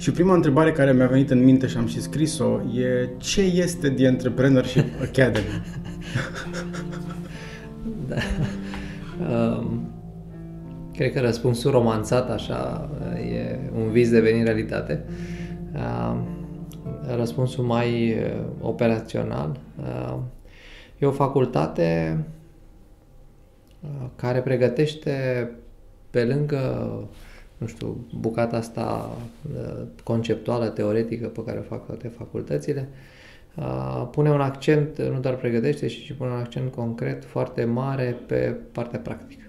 Și prima întrebare care mi-a venit în minte și am și scris-o e ce este The Entrepreneurship Academy? da. Um, cred că răspunsul romanțat așa e un vis devenit realitate. Um, răspunsul mai uh, operațional. Uh, e o facultate uh, care pregătește pe lângă nu știu, bucata asta conceptuală, teoretică pe care o fac toate facultățile, pune un accent, nu doar pregătește, ci pune un accent concret foarte mare pe partea practică.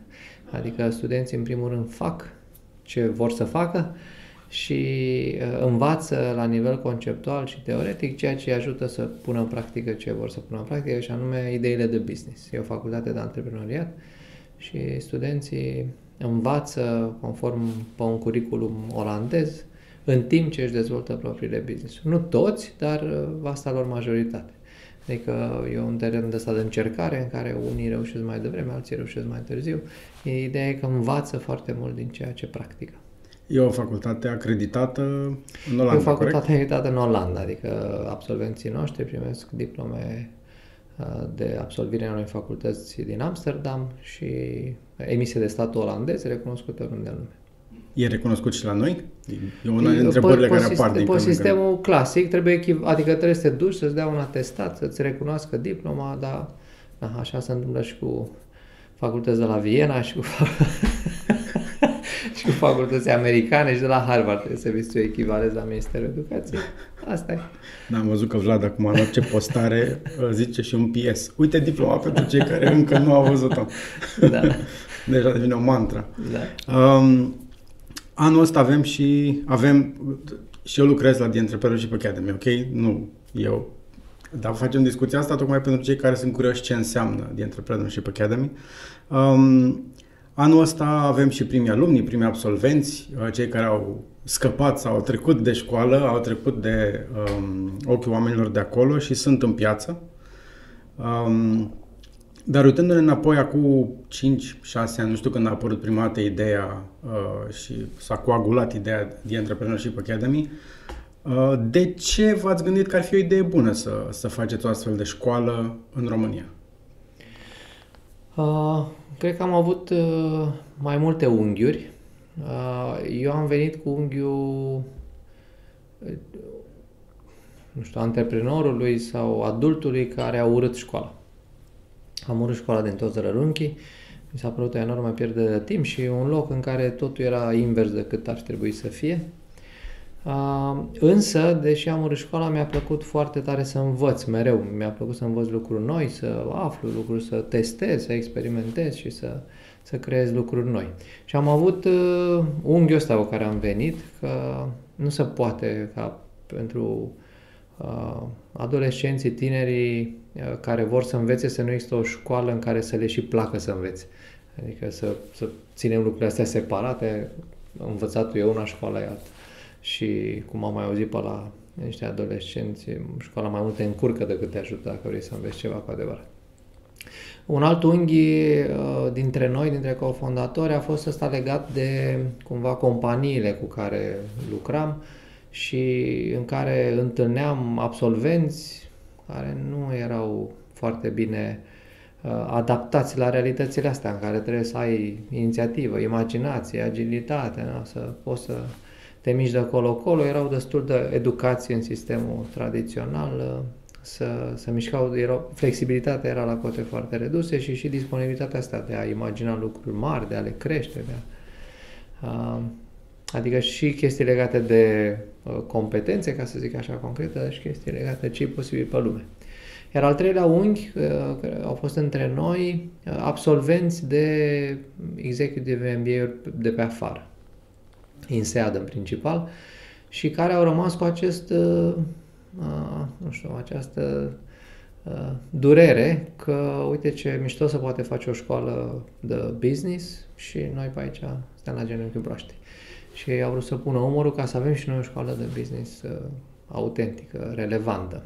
Adică studenții, în primul rând, fac ce vor să facă și uh, învață la nivel conceptual și teoretic ceea ce îi ajută să pună în practică ce vor să pună în practică și anume ideile de business. E o facultate de antreprenoriat și studenții învață conform pe un curriculum olandez în timp ce își dezvoltă propriile business. Nu toți, dar uh, vasta lor majoritate. Adică e un teren de stat de încercare în care unii reușesc mai devreme, alții reușesc mai târziu. E ideea e că învață foarte mult din ceea ce practică. E o facultate acreditată în Olanda, E o facultate corect? acreditată în Olanda, adică absolvenții noștri primesc diplome uh, de absolvire în unei facultăți din Amsterdam și emisie de stat olandez recunoscută oriunde în lume. E recunoscut și la noi? E una dintre întrebările care apar din Pe sistemul clasic, trebuie, adică trebuie să te duci să-ți dea un atestat, să-ți recunoască diploma, dar da, așa se întâmplă și cu facultăți de la Viena și cu, și cu facultăți americane și de la Harvard trebuie să vezi o echivalez la Ministerul Educației. Asta e. Da, am văzut că Vlad acum în orice postare uh, zice și un PS. Uite diploma pentru cei care încă nu au văzut-o. Da. Deja devine o mantra. Da. Um, Anul ăsta avem și, avem, și eu lucrez la The Entrepreneurship Academy, ok? Nu eu. Dar facem discuția asta tocmai pentru cei care sunt curioși ce înseamnă The Entrepreneurship Academy. Um, anul ăsta avem și primii alumni, primii absolvenți, uh, cei care au scăpat sau au trecut de școală, au trecut de um, ochii oamenilor de acolo și sunt în piață. Um, dar uitându-ne înapoi, acum 5-6 ani, nu știu când a apărut prima dată ideea uh, și s-a coagulat ideea de Entrepreneurship Academy, uh, de ce v-ați gândit că ar fi o idee bună să, să faceți o astfel de școală în România? Uh, cred că am avut uh, mai multe unghiuri. Uh, eu am venit cu unghiul uh, nu știu, antreprenorului sau adultului care a urât școala. Am urât școala din toți rărunchii, mi s-a părut o enormă pierdere de timp și un loc în care totul era invers decât ar trebui să fie. Uh, însă, deși am urât școala, mi-a plăcut foarte tare să învăț mereu. Mi-a plăcut să învăț lucruri noi, să aflu lucruri, să testez, să experimentez și să, să creez lucruri noi. Și am avut uh, unghiul ăsta cu care am venit, că nu se poate ca pentru uh, adolescenții, tinerii uh, care vor să învețe să nu există o școală în care să le și placă să învețe. Adică să, să ținem lucrurile astea separate, învățatul e una, școala e alta. Și cum am mai auzit pe la niște adolescenți, școala mai mult te încurcă decât te ajută dacă vrei să înveți ceva cu adevărat. Un alt unghi uh, dintre noi, dintre cofondatori, a fost ăsta legat de cumva companiile cu care lucram, și în care întâlneam absolvenți care nu erau foarte bine uh, adaptați la realitățile astea, în care trebuie să ai inițiativă, imaginație, agilitate, nu? să poți să te miști de acolo-acolo, erau destul de educație în sistemul tradițional, uh, să, să mișcau, erau, flexibilitatea era la cote foarte reduse și și disponibilitatea asta de a imagina lucruri mari, de a le crește, de a, a Adică și chestii legate de uh, competențe, ca să zic așa concret, dar și chestii legate de ce e posibil pe lume. Iar al treilea unghi, uh, care au fost între noi, uh, absolvenți de executive MBA de pe afară, INSEAD în principal, și care au rămas cu acest, nu știu, această durere că uite ce mișto să poate face o școală de business și noi pe aici suntem la genunchi broaște și au vrut să pună umărul ca să avem și noi o școală de business uh, autentică, relevantă.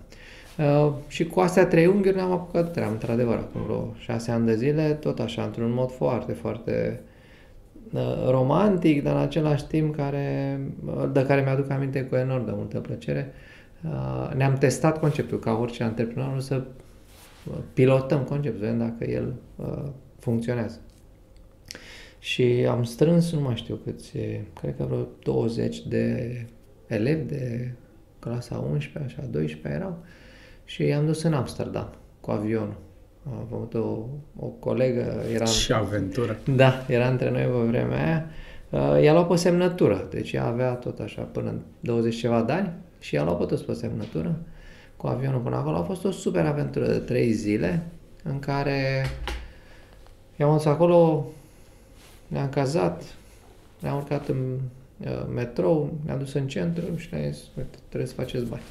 Uh, și cu astea trei unghiuri ne-am apucat treabă, într-adevăr, acum vreo șase ani de zile, tot așa, într-un mod foarte, foarte uh, romantic, dar în același timp care, de care mi-aduc aminte cu enorm de multă plăcere. Uh, ne-am testat conceptul ca orice antreprenor să pilotăm conceptul, vedem dacă el uh, funcționează. Și am strâns, nu mai știu câți, cred că vreo 20 de elevi de clasa 11, așa, 12 erau, și i-am dus în Amsterdam cu avionul. Am avut o, o colegă, era... Și aventură. Da, era între noi pe vremea aia. Uh, i-a luat pe semnătură, deci ea avea tot așa până în 20 ceva de ani și i-a luat pe toți pe semnătură cu avionul până acolo. A fost o super aventură de 3 zile în care i-am dus acolo, ne-am cazat, ne-am urcat în uh, metrou, ne-am dus în centru și ne-a zis, trebuie să faceți bani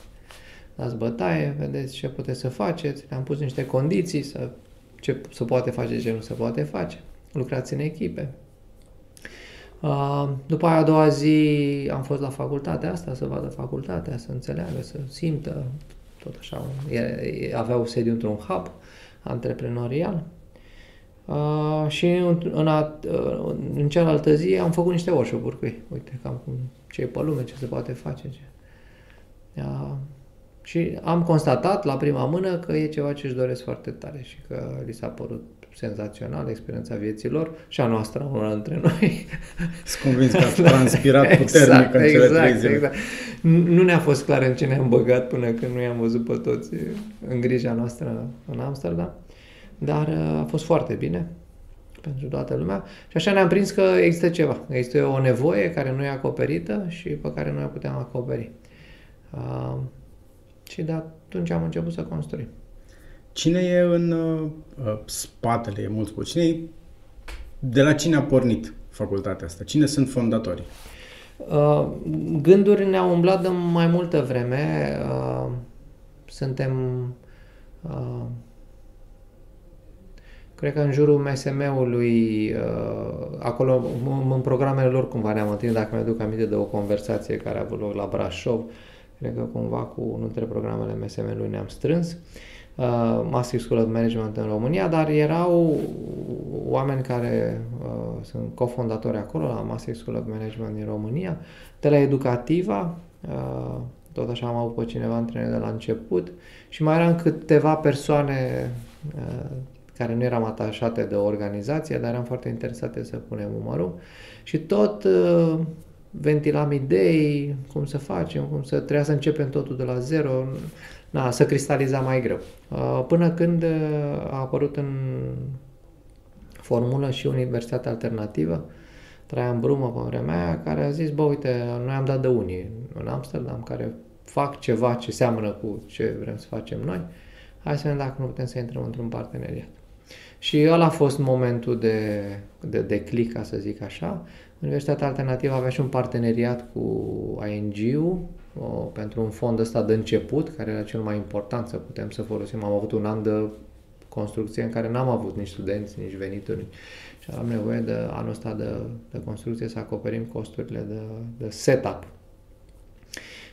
dați bătaie, vedeți ce puteți să faceți, le-am pus niște condiții, să, ce se poate face, ce nu se poate face. Lucrați în echipe. După aia a doua zi am fost la facultatea asta, să vadă facultatea, să înțeleagă, să simtă, tot așa. Aveau sediu într-un hub antreprenorial. Uh, și în, în, a, uh, în cealaltă zi am făcut niște workshop-uri cu ei. Uite cam cum, ce e pe lume, ce se poate face. Ce. Uh, și am constatat la prima mână că e ceva ce își doresc foarte tare și că li s-a părut senzațional experiența vieților și a noastră, una dintre noi. Sunt convins că ați transpirat puternic exact, în cele exact, trei zile. Exact. Nu ne-a fost clar în ce ne-am băgat până când nu i-am văzut pe toți în grija noastră în Amsterdam, dar uh, a fost foarte bine pentru toată lumea și așa ne-am prins că există ceva. Există o nevoie care nu e acoperită și pe care noi o putem acoperi. Uh, și de atunci am început să construim. Cine e în uh, spatele, e mult spus, cine e, de la cine a pornit facultatea asta? Cine sunt fondatorii? Uh, gânduri ne-au umblat de mai multă vreme. Uh, suntem uh, cred că în jurul MSM-ului, uh, acolo în programele lor cumva ne-am întâlnit, dacă mi-aduc aminte de o conversație care a avut loc la Brașov, Cred că cumva cu unul dintre programele MSM-ului ne-am strâns. Uh, Massive School of Management în România, dar erau oameni care uh, sunt cofondatori acolo la Massive School of Management din România, Teleeducativa, uh, tot așa am avut pe cineva antrenor de la început și mai eram câteva persoane uh, care nu eram atașate de o organizație, dar eram foarte interesate să punem umărul și tot uh, ventilam idei, cum să facem, cum să trebuia să începem totul de la zero, na, să cristaliza mai greu. Uh, până când uh, a apărut în formulă și Universitatea Alternativă, Traian Brumă pe vremea aia, care a zis, bă, uite, noi am dat de unii în Amsterdam care fac ceva ce seamănă cu ce vrem să facem noi, hai să vedem dacă nu putem să intrăm într-un parteneriat. Și ăla a fost momentul de, de, de click, ca să zic așa. Universitatea Alternativă avea și un parteneriat cu ING-ul pentru un fond ăsta de început, care era cel mai important să putem să folosim. Am avut un an de construcție în care n-am avut nici studenți, nici venituri și am nevoie de anul ăsta de, de construcție să acoperim costurile de, de setup.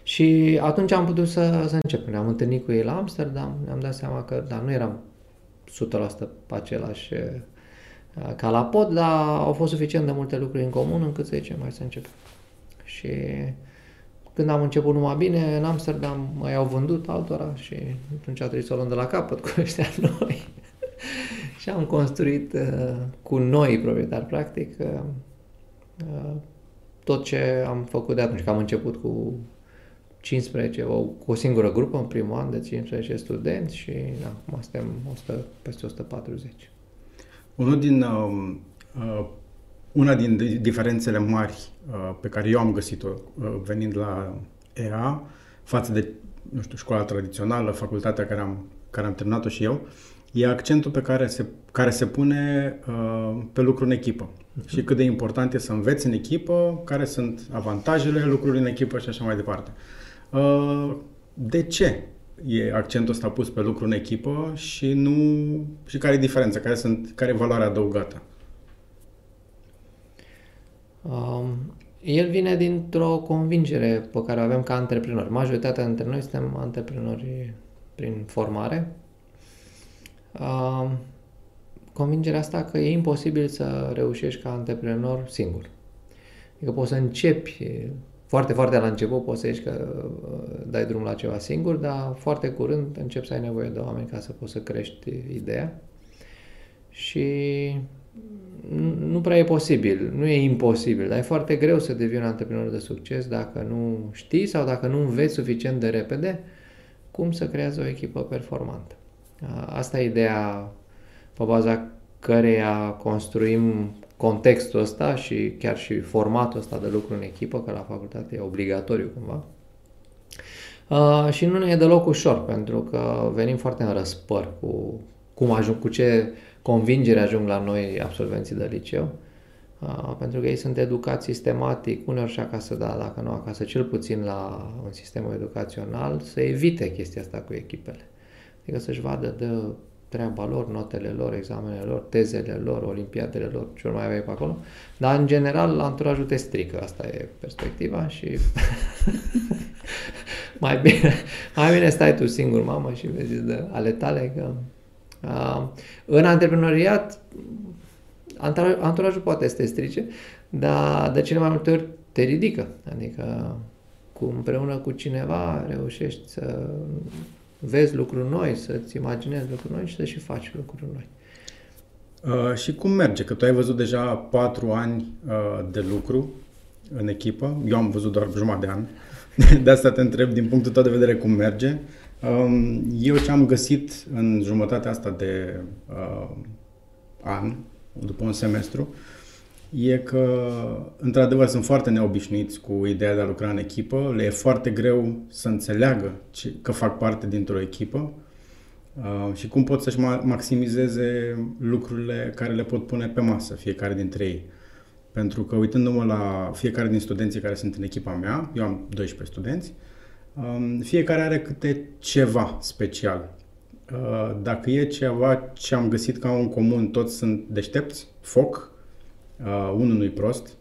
Și atunci am putut să, să începem. Ne-am întâlnit cu ei la Amsterdam, ne-am dat seama că, da, nu eram 100% pe același Uh, ca la pod, dar au fost suficient de multe lucruri în comun încât să zicem mai să începem. Și când am început numai bine, în Amsterdam mai au vândut altora și atunci a trebuit să o luăm de la capăt cu ăștia noi. și am construit uh, cu noi proprietari, practic, uh, uh, tot ce am făcut de atunci, că am început cu 15, o, cu o singură grupă în primul an de 15 studenți și da, acum suntem 100, peste 140. Unul din, uh, uh, una din diferențele mari uh, pe care eu am găsit-o uh, venind la EA față de, nu știu, școala tradițională, facultatea care am, care am terminat-o și eu, e accentul pe care se, care se pune uh, pe lucru în echipă. Uh-huh. Și cât de important e să înveți în echipă, care sunt avantajele lucrului în echipă și așa mai departe. Uh, de ce e accentul ăsta pus pe lucru în echipă și nu și care e diferența, care, sunt, care e valoarea adăugată? Um, el vine dintr-o convingere pe care o avem ca antreprenori. Majoritatea dintre noi suntem antreprenori prin formare. Um, convingerea asta că e imposibil să reușești ca antreprenor singur. Adică poți să începi foarte, foarte la început poți să ieși că uh, dai drum la ceva singur, dar foarte curând începi să ai nevoie de oameni ca să poți să crești ideea. Și nu prea e posibil, nu e imposibil, dar e foarte greu să devii un antreprenor de succes dacă nu știi sau dacă nu înveți suficient de repede cum să creezi o echipă performantă. Asta e ideea pe baza căreia construim contextul ăsta și chiar și formatul ăsta de lucru în echipă, că la facultate e obligatoriu cumva. Uh, și nu ne e deloc ușor, pentru că venim foarte în răspăr cu cum ajung, cu ce convingere ajung la noi absolvenții de liceu. Uh, pentru că ei sunt educați sistematic, uneori și acasă, da, dacă nu acasă, cel puțin la un sistem educațional, să evite chestia asta cu echipele. Adică să-și vadă de treaba lor, notele lor, examenele lor, tezele lor, olimpiadele lor, ce mai aveai pe acolo. Dar, în general, anturajul te strică. Asta e perspectiva și mai, bine, mai bine stai tu singur, mamă, și vezi de ale tale că... Uh, în antreprenoriat, anturajul poate să te strice, dar de cele mai multe ori te ridică. Adică cu, împreună cu cineva reușești să vezi lucruri noi, să-ți imaginezi lucruri noi și să și faci lucruri noi. Uh, și cum merge? Că tu ai văzut deja patru ani uh, de lucru în echipă. Eu am văzut doar jumătate de an. De asta te întreb din punctul tău de vedere cum merge. Um, eu ce am găsit în jumătatea asta de uh, an, după un semestru, uh, e că, într-adevăr, sunt foarte neobișnuiți cu ideea de a lucra în echipă, le e foarte greu să înțeleagă că fac parte dintr-o echipă uh, și cum pot să-și maximizeze lucrurile care le pot pune pe masă, fiecare dintre ei. Pentru că, uitându-mă la fiecare din studenții care sunt în echipa mea, eu am 12 studenți, um, fiecare are câte ceva special. Uh, dacă e ceva ce am găsit ca un comun, toți sunt deștepți, foc, uh, unul nu-i prost.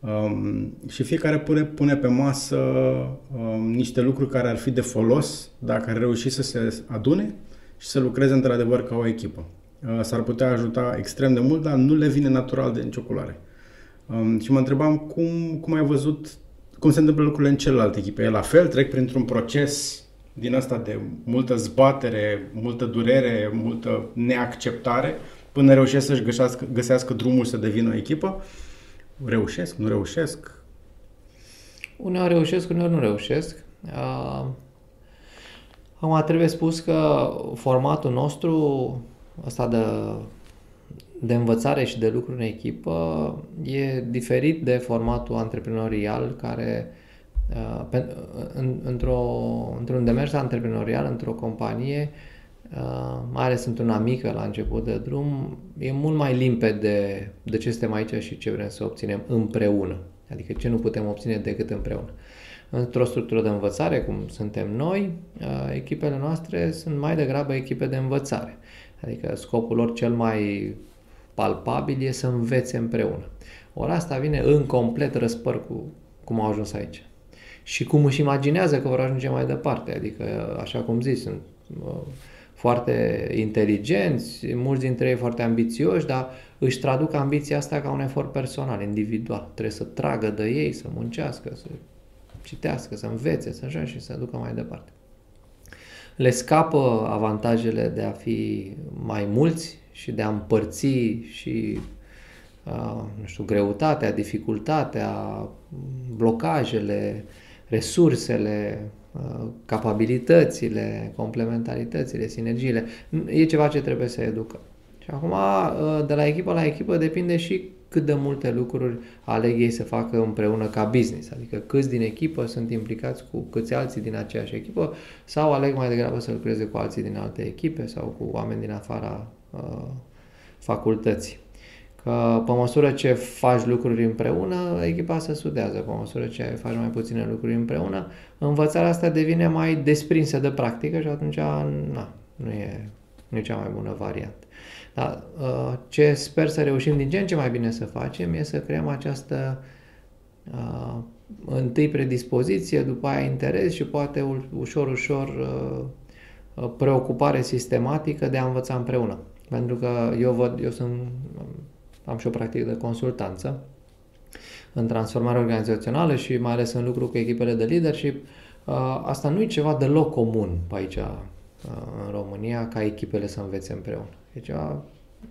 Um, și fiecare pune, pune pe masă um, niște lucruri care ar fi de folos dacă ar reuși să se adune și să lucreze într-adevăr ca o echipă. Uh, s-ar putea ajuta extrem de mult, dar nu le vine natural de nicio culoare. Um, și mă întrebam cum, cum ai văzut, cum se întâmplă lucrurile în celelalte echipe. E la fel, trec printr-un proces din asta de multă zbatere, multă durere, multă neacceptare până reușesc să-și găsească, găsească drumul să devină o echipă. Reușesc, nu reușesc? Uneori reușesc, uneori nu reușesc. Uh, acum trebuie spus că formatul nostru ăsta de, de învățare și de lucru în echipă e diferit de formatul antreprenorial care uh, pe, în, într-o, într-un demers antreprenorial, într-o companie, uh, Uh, mai ales într-una mică la început de drum, e mult mai limpede de ce suntem aici și ce vrem să obținem împreună. Adică ce nu putem obține decât împreună. Într-o structură de învățare, cum suntem noi, uh, echipele noastre sunt mai degrabă echipe de învățare. Adică scopul lor cel mai palpabil e să învețe împreună. Ori asta vine în complet răspăr cu cum au ajuns aici. Și cum își imaginează că vor ajunge mai departe. Adică, așa cum zici, sunt uh, foarte inteligenți, mulți dintre ei foarte ambițioși, dar își traduc ambiția asta ca un efort personal, individual. Trebuie să tragă de ei, să muncească, să citească, să învețe, să așa și să ducă mai departe. Le scapă avantajele de a fi mai mulți și de a împărți și uh, nu știu, greutatea, dificultatea, blocajele, resursele, Uh, capabilitățile, complementaritățile, sinergiile. E ceva ce trebuie să educăm. Și acum, uh, de la echipă la echipă, depinde și cât de multe lucruri aleg ei să facă împreună ca business. Adică câți din echipă sunt implicați cu câți alții din aceeași echipă sau aleg mai degrabă să lucreze cu alții din alte echipe sau cu oameni din afara uh, facultății. Că pe măsură ce faci lucruri împreună, echipa se sudează. Pe măsură ce faci mai puține lucruri împreună, învățarea asta devine mai desprinsă de practică și atunci na, nu, e, nu e cea mai bună variantă. Dar uh, ce sper să reușim din ce în ce mai bine să facem e să creăm această uh, întâi predispoziție, după aia interes și poate ușor, ușor uh, preocupare sistematică de a învăța împreună. Pentru că eu văd, eu sunt, am și o practică de consultanță în transformare organizațională și mai ales în lucru cu echipele de leadership. Uh, asta nu e ceva deloc comun pe aici uh, în România ca echipele să învețe împreună. E ceva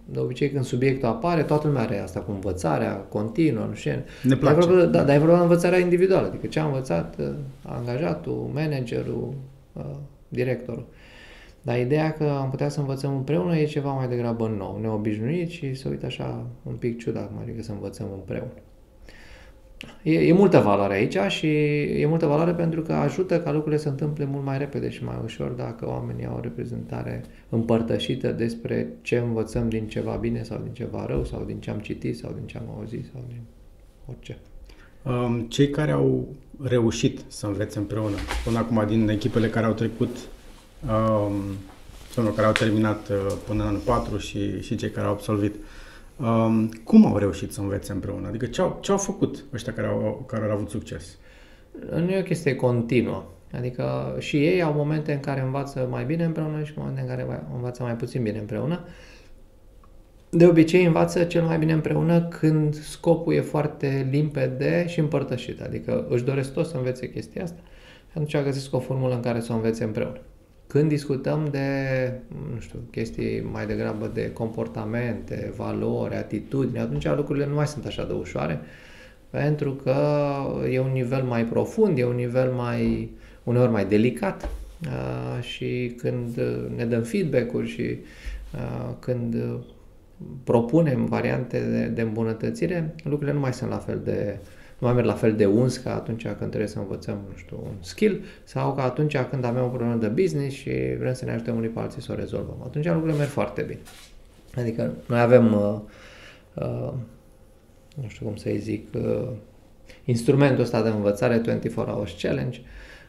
de obicei când subiectul apare, toată lumea are asta cu învățarea continuă, nu știu. Ne place. Dar e vorba, da, dar e vorba de învățarea individuală, adică ce a învățat uh, angajatul, managerul, uh, directorul. Dar ideea că am putea să învățăm împreună e ceva mai degrabă nou, neobișnuit și să uită așa un pic ciudat, adică să învățăm împreună. E, e multă valoare aici și e multă valoare pentru că ajută ca lucrurile să întâmple mult mai repede și mai ușor dacă oamenii au o reprezentare împărtășită despre ce învățăm din ceva bine sau din ceva rău sau din ce am citit sau din ce am auzit sau din orice. Um, cei care au reușit să învețe împreună, până acum din echipele care au trecut um, sau care au terminat uh, până în anul 4 și, și cei care au absolvit, uh, Um, cum au reușit să învețe împreună? Adică ce au, ce au făcut ăștia care au, care au avut succes? Nu e o chestie continuă. Adică și ei au momente în care învață mai bine împreună și momente în care învață mai puțin bine împreună. De obicei învață cel mai bine împreună când scopul e foarte limpede și împărtășit. Adică își doresc toți să învețe chestia asta și atunci găsesc o formulă în care să o învețe împreună. Când discutăm de, nu știu, chestii mai degrabă de comportamente, valori, atitudini, atunci lucrurile nu mai sunt așa de ușoare, pentru că e un nivel mai profund, e un nivel mai, uneori mai delicat și când ne dăm feedback-uri și când propunem variante de, de îmbunătățire, lucrurile nu mai sunt la fel de, nu mai merg la fel de uns ca atunci când trebuie să învățăm, nu știu, un skill sau ca atunci când avem o problemă de business și vrem să ne ajutăm unii pe alții să o rezolvăm. Atunci lucrurile merg foarte bine. Adică noi avem, uh, uh, nu știu cum să-i zic, uh, instrumentul ăsta de învățare 24 Hours Challenge,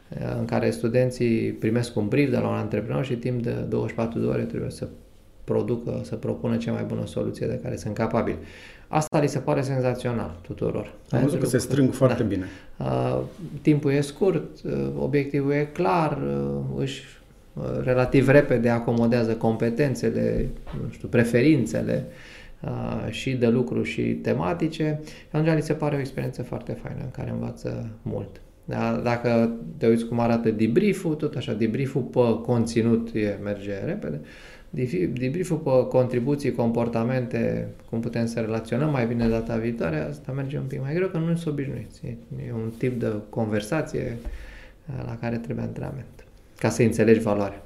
uh, în care studenții primesc un brief de la un antreprenor și timp de 24 de ore trebuie să producă, să propună cea mai bună soluție de care sunt capabili. Asta li se pare senzațional tuturor. Am văzut că se strâng foarte da. bine. Uh, timpul e scurt, uh, obiectivul e clar, uh, își uh, relativ repede acomodează competențele, nu știu, preferințele uh, și de lucru și tematice. Atunci li se pare o experiență foarte faină în care învață mult. Da? Dacă te uiți cum arată debrief-ul, tot așa, debrief-ul pe conținut e, merge repede. Uh, debrief-ul pe contribuții, comportamente, cum putem să relaționăm mai bine data viitoare, asta merge un pic mai greu, că nu sunt obișnuiți. E un tip de conversație uh, la care trebuie antrenament, ca să înțelegi valoarea.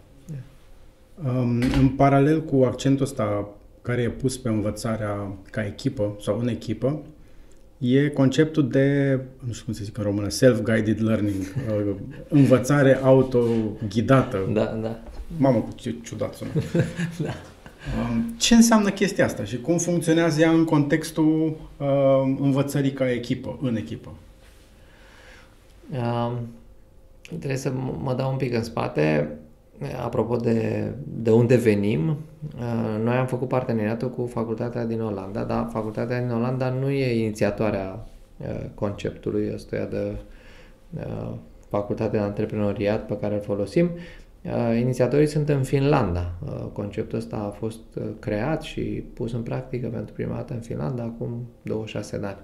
Um, în paralel cu accentul ăsta care e pus pe învățarea ca echipă sau în echipă, e conceptul de, nu știu cum să zic în română, self-guided learning, uh, învățare autoghidată. Da, da. Mamă, ce ciudat sună. da. Um, ce înseamnă chestia asta și cum funcționează ea în contextul uh, învățării ca echipă, în echipă? Um, trebuie să mă dau un pic în spate. Apropo de, de unde venim, uh, noi am făcut parteneriatul cu facultatea din Olanda, dar facultatea din Olanda nu e inițiatoarea uh, conceptului ăstuia de uh, facultate de antreprenoriat pe care îl folosim. Uh, inițiatorii sunt în Finlanda. Uh, conceptul ăsta a fost uh, creat și pus în practică pentru prima dată în Finlanda acum 26 de ani.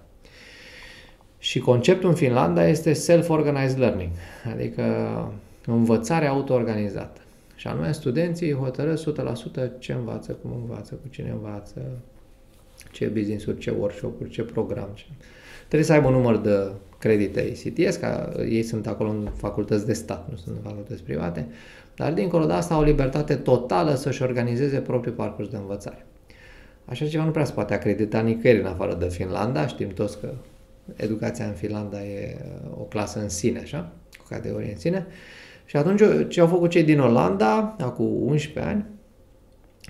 Și conceptul în Finlanda este self-organized learning, adică învățare auto-organizată. Și anume, studenții hotărăsc 100% ce învață, cum învață, cu cine învață, ce business-uri, ce workshop-uri, ce program. Ce... Trebuie să aibă un număr de credite ICTS, ca ei sunt acolo în facultăți de stat, nu sunt în facultăți private. Dar dincolo de asta au o libertate totală să-și organizeze propriul parcurs de învățare. Așa ceva nu prea se poate acredita nicăieri în afară de Finlanda. Știm toți că educația în Finlanda e uh, o clasă în sine, așa, o categorie în sine. Și atunci ce au făcut cei din Olanda, acum 11 ani,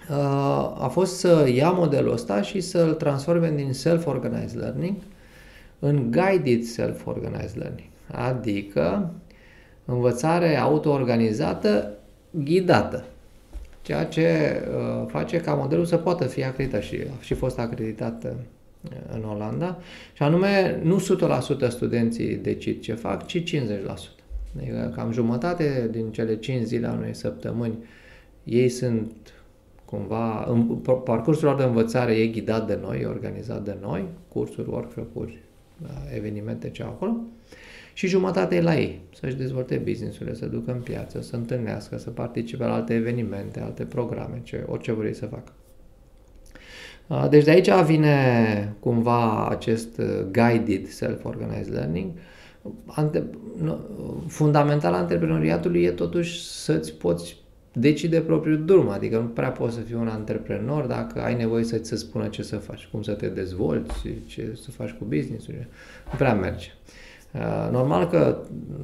uh, a fost să ia modelul ăsta și să-l transforme din self-organized learning în guided self-organized learning. Adică învățare auto-organizată, ghidată. Ceea ce uh, face ca modelul să poată fi acreditat și a și fost acreditat uh, în Olanda. Și anume, nu 100% studenții decid ce fac, ci 50%. Adică cam jumătate din cele 5 zile a unei săptămâni ei sunt cumva, în, parcursul lor de învățare e ghidat de noi, e organizat de noi, cursuri, workshop-uri, uh, evenimente ce acolo, și jumătate e la ei, să-și dezvolte business-urile, să ducă în piață, să întâlnească, să participe la alte evenimente, alte programe, ce, orice vrei să facă. Uh, deci de aici vine cumva acest uh, guided self-organized learning. Ante- fundamental antreprenoriatului e totuși să-ți poți decide propriul drum, adică nu prea poți să fii un antreprenor dacă ai nevoie să-ți se spună ce să faci, cum să te dezvolți, ce să faci cu business-ul. Nu prea merge. Uh, normal că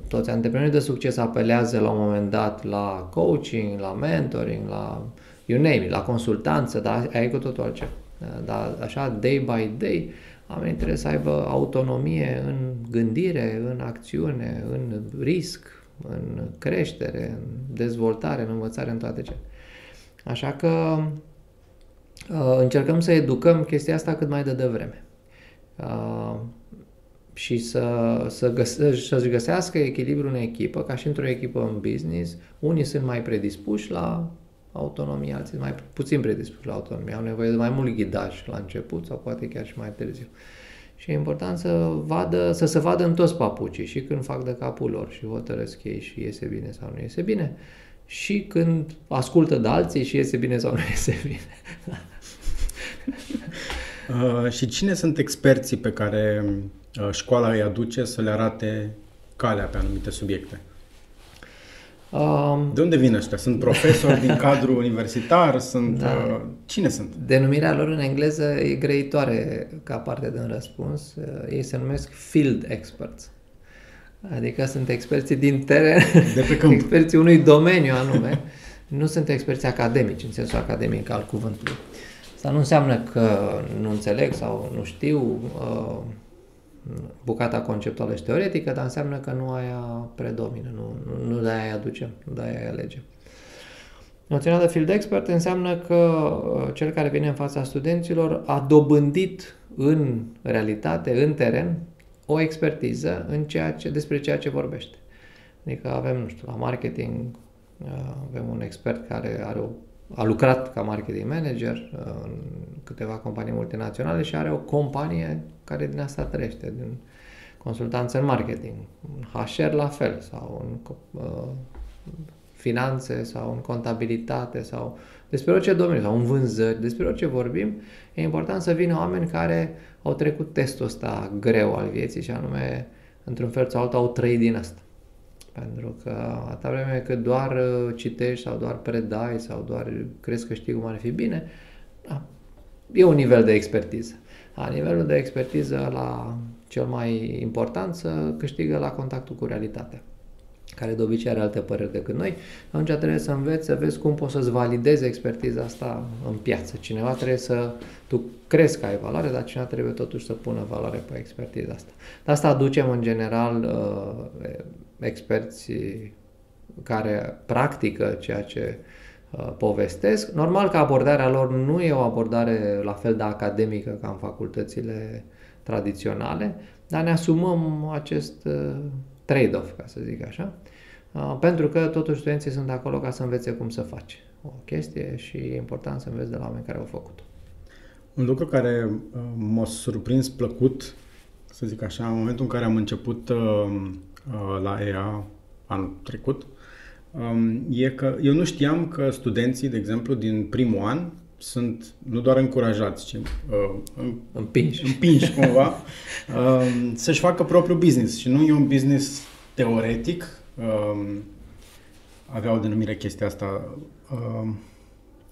toți antreprenorii de succes apelează la un moment dat la coaching, la mentoring, la you name it, la consultanță, dar ai cu totul altceva. Uh, dar așa, day by day, oamenii trebuie să aibă autonomie în gândire, în acțiune, în risc, în creștere, în dezvoltare, în învățare, în toate ce. Așa că uh, încercăm să educăm chestia asta cât mai de devreme. Uh, și să, să găse, să-și găsească echilibru în echipă, ca și într-o echipă în business. Unii sunt mai predispuși la autonomie, alții mai puțin predispuși la autonomie. Au nevoie de mai mult ghidaj la început sau poate chiar și mai târziu. Și e important să, vadă, să se vadă în toți papucii și când fac de capul lor și hotărăsc ei și iese bine sau nu iese bine și când ascultă de alții și iese bine sau nu iese bine. uh, și cine sunt experții pe care uh, școala îi aduce să le arate calea pe anumite subiecte? Um, de unde vin ăștia? Sunt profesori din cadrul universitar? Sunt, da. uh, cine sunt? Denumirea lor în engleză e grăitoare ca parte din răspuns. Uh, ei se numesc field experts. Adică sunt experții din teren, de pe câmp. experții unui domeniu anume. nu sunt experți academici, în sensul academic al cuvântului. Asta nu înseamnă că nu înțeleg sau nu știu. Uh, bucata conceptuală și teoretică, dar înseamnă că nu aia predomină, nu, nu, nu de-aia aducem, nu de-aia alegem. Noțiunea de field expert înseamnă că uh, cel care vine în fața studenților a dobândit în realitate, în teren, o expertiză în ceea ce, despre ceea ce vorbește. Adică avem, nu știu, la marketing, uh, avem un expert care are o a lucrat ca marketing manager uh, în câteva companii multinaționale și are o companie care din asta trăiește, din consultanță în marketing. HR la fel, sau în uh, finanțe, sau în contabilitate, sau despre orice domeniu, sau în vânzări, despre orice vorbim, e important să vină oameni care au trecut testul ăsta greu al vieții și anume, într-un fel sau altul, au trăit din asta. Pentru că atâta vreme cât doar uh, citești sau doar predai sau doar crezi că știi cum ar fi bine, da, e un nivel de expertiză. A nivelul de expertiză la cel mai important să câștigă la contactul cu realitatea care de obicei are alte păreri decât noi, atunci trebuie să înveți să vezi cum poți să-ți validezi expertiza asta în piață. Cineva trebuie să, tu crezi că ai valoare, dar cineva trebuie totuși să pună valoare pe expertiza asta. De asta aducem în general uh, experți care practică ceea ce uh, povestesc. Normal că abordarea lor nu e o abordare la fel de academică ca în facultățile tradiționale, dar ne asumăm acest uh, trade-off, ca să zic așa, uh, pentru că totuși studenții sunt acolo ca să învețe cum să faci o chestie și e important să înveți de la oameni care au făcut-o. Un lucru care m-a surprins plăcut, să zic așa, în momentul în care am început Uh, la EA anul trecut, um, e că eu nu știam că studenții, de exemplu, din primul an sunt nu doar încurajați, ci uh, împinși, împinși cumva uh, să-și facă propriul business. Și nu e un business teoretic, uh, avea o denumire chestia asta, uh,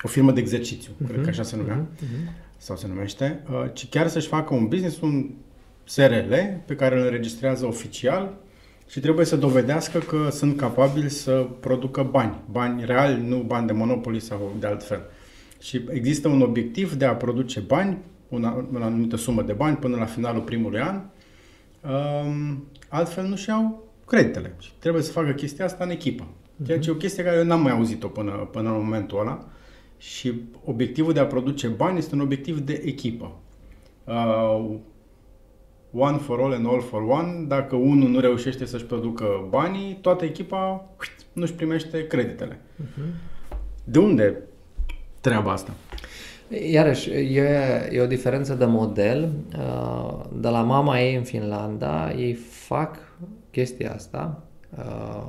o firmă de exercițiu, uh-huh. cred că mhm. așa se numea, uh-huh. sau se numește, uh, ci chiar să-și facă un business, un SRL pe care îl înregistrează oficial și trebuie să dovedească că sunt capabili să producă bani, bani reali, nu bani de monopoli sau de altfel. Și există un obiectiv de a produce bani, una, o anumită sumă de bani până la finalul primului an, um, altfel nu și-au creditele. Și trebuie să facă chestia asta în echipă. Ceea ce e o chestie care eu n-am mai auzit-o până, până în momentul ăla. Și obiectivul de a produce bani este un obiectiv de echipă. Uh, one for all and all for one, dacă unul nu reușește să-și producă banii, toată echipa nu-și primește creditele. Uh-huh. De unde treaba asta? Iarăși, e, e o diferență de model. Uh, de la mama ei în Finlanda, ei fac chestia asta. Uh,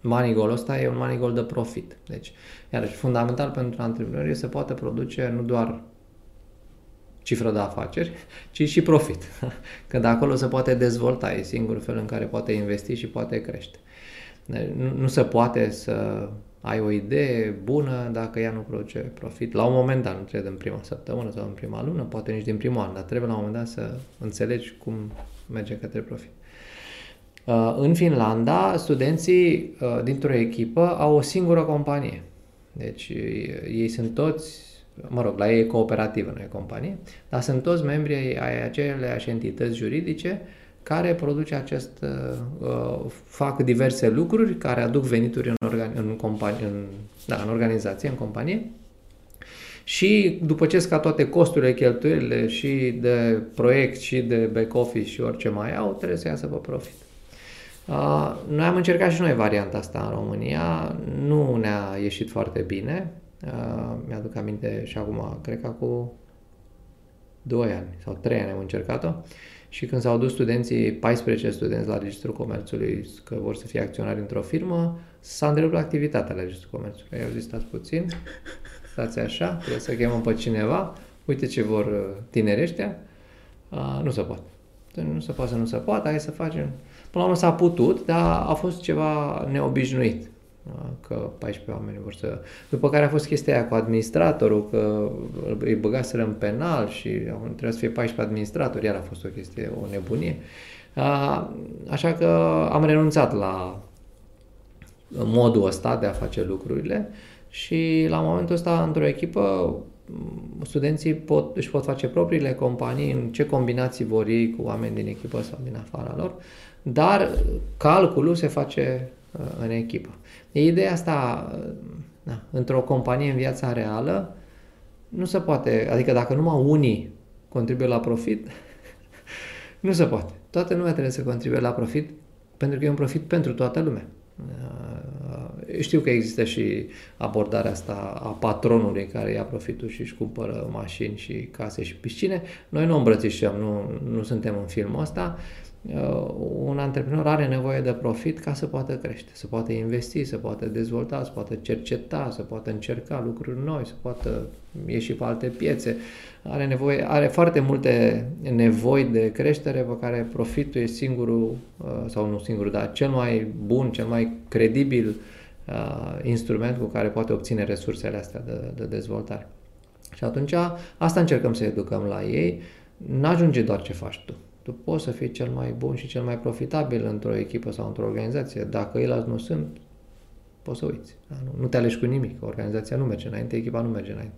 money goal ăsta e un money goal de profit. Deci, iarăși, fundamental pentru antreprenori să poată produce nu doar cifră de afaceri, ci și profit. Că de acolo se poate dezvolta, e singurul fel în care poate investi și poate crește. Deci, nu, nu se poate să ai o idee bună dacă ea nu produce profit. La un moment dat, nu trebuie în prima săptămână sau în prima lună, poate nici din primul an, dar trebuie la un moment dat să înțelegi cum merge către profit. Uh, în Finlanda, studenții uh, dintr-o echipă au o singură companie. Deci ei sunt toți, mă rog, la ei e cooperativă, nu e companie, dar sunt toți membri ai aceleași entități juridice care produce acest, uh, uh, fac diverse lucruri care aduc venituri în, organi- în, companie, în, da, în organizație, în companie. Și după ce scad toate costurile, cheltuielile și de proiect și de back office și orice mai au, trebuie să iasă pe profit. Uh, noi am încercat și noi varianta asta în România, nu ne-a ieșit foarte bine. Uh, mi-aduc aminte și acum, cred că cu 2 ani sau 3 ani am încercat-o. Uh, și când s-au dus studenții, 14 studenți la Registrul Comerțului, că vor să fie acționari într-o firmă, s-a întrerupt activitatea la Registrul Comerțului. Ei au zis, stați puțin, stați așa, trebuie să chemăm pe cineva, uite ce vor uh, tineri ăștia, a, nu se poate. Nu se poate să nu se poate, hai să facem. Până la urmă s-a putut, dar a fost ceva neobișnuit că 14 oameni vor să... După care a fost chestia aia cu administratorul, că îi băgaseră în penal și trebuia să fie 14 administratori, iar a fost o chestie, o nebunie. Așa că am renunțat la modul ăsta de a face lucrurile și la momentul ăsta, într-o echipă, studenții pot, își pot face propriile companii, în ce combinații vor ei cu oameni din echipă sau din afara lor, dar calculul se face uh, în echipă. Ideea asta, da, într-o companie în viața reală, nu se poate, adică dacă numai unii contribuie la profit, nu se poate. Toată lumea trebuie să contribuie la profit, pentru că e un profit pentru toată lumea. Știu că există și abordarea asta a patronului care ia profitul și își cumpără mașini și case și piscine. Noi nu îmbrățișăm, nu, nu suntem în filmul ăsta. Uh, un antreprenor are nevoie de profit ca să poată crește, să poată investi, să poată dezvolta, să poată cerceta, să poată încerca lucruri noi, să poată ieși pe alte piețe. Are, nevoie, are foarte multe nevoi de creștere pe care profitul e singurul, uh, sau nu singurul, dar cel mai bun, cel mai credibil uh, instrument cu care poate obține resursele astea de, de dezvoltare. Și atunci asta încercăm să educăm la ei. N-ajunge doar ce faci tu tu poți să fii cel mai bun și cel mai profitabil într-o echipă sau într-o organizație. Dacă ei nu sunt, poți să uiți. Da? Nu, nu te alegi cu nimic. Organizația nu merge înainte, echipa nu merge înainte.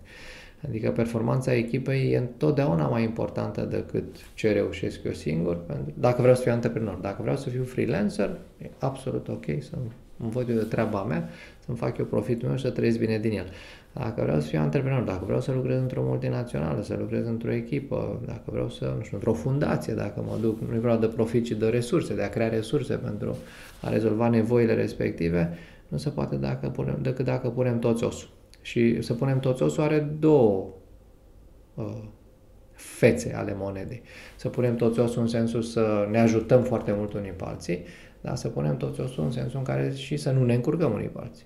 Adică performanța echipei e întotdeauna mai importantă decât ce reușesc eu singur. Pentru, dacă vreau să fiu antreprenor, dacă vreau să fiu freelancer, e absolut ok să îmi văd eu de treaba mea, să-mi fac eu profitul meu și să trăiesc bine din el. Dacă vreau să fiu antreprenor, dacă vreau să lucrez într-o multinațională, să lucrez într-o echipă, dacă vreau să, nu știu, într-o fundație, dacă mă duc, nu vreau de profit, ci de resurse, de a crea resurse pentru a rezolva nevoile respective, nu se poate dacă punem, decât dacă punem toți osul. Și să punem toți osul are două uh, fețe ale monedei. Să punem toți osul în sensul să ne ajutăm foarte mult unii pe alții, dar să punem toți osul în sensul în care și să nu ne încurcăm unii pe alții.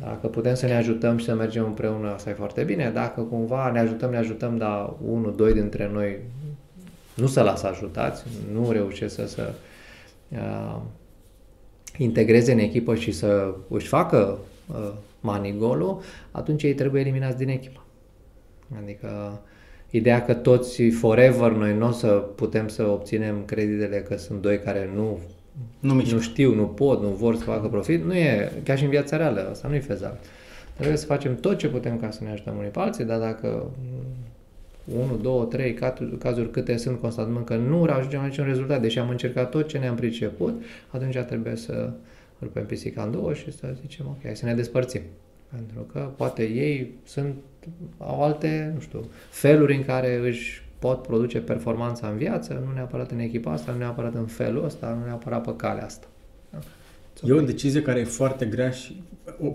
Dacă putem să ne ajutăm și să mergem împreună, asta e foarte bine. Dacă cumva ne ajutăm, ne ajutăm, dar unul, doi dintre noi nu se lasă ajutați, nu reușesc să se uh, integreze în echipă și să își facă uh, manigolul, atunci ei trebuie eliminați din echipă. Adică ideea că toți forever noi nu o să putem să obținem creditele că sunt doi care nu nu, nu știu, nu pot, nu vor să facă profit, nu e, chiar și în viața reală, asta nu e fezabil. Trebuie să facem tot ce putem ca să ne ajutăm unii pe alții, dar dacă 1, 2, 3 cazuri câte sunt constatăm că nu ajungem la niciun rezultat, deși am încercat tot ce ne-am priceput, atunci trebuie să rupem pisica în două și să zicem, ok, hai să ne despărțim. Pentru că poate ei sunt, au alte, nu știu, feluri în care își pot produce performanța în viață, nu neapărat în echipa asta, nu neapărat în felul ăsta, nu neapărat pe calea asta. Da? E o decizie care e foarte grea și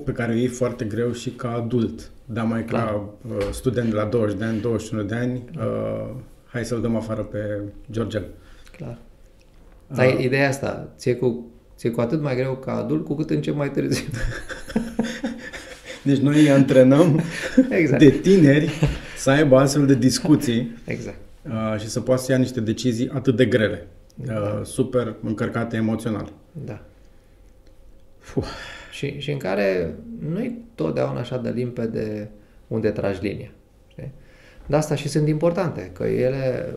pe care o iei foarte greu și ca adult, dar mai Clar. ca uh, student de la 20 de ani, 21 de ani, uh, hai să-l dăm afară pe George. Clar. Dar uh, ideea asta, ție cu, ție cu atât mai greu ca adult, cu cât încep mai târziu. deci noi îi antrenăm exact. de tineri să aibă astfel de discuții exact. uh, și să poată să ia niște decizii atât de grele, da. uh, super încărcate emoțional. Da. Fuh. Și, și în care nu-i totdeauna așa de limpede unde tragi linia. Știi? De asta și sunt importante, că ele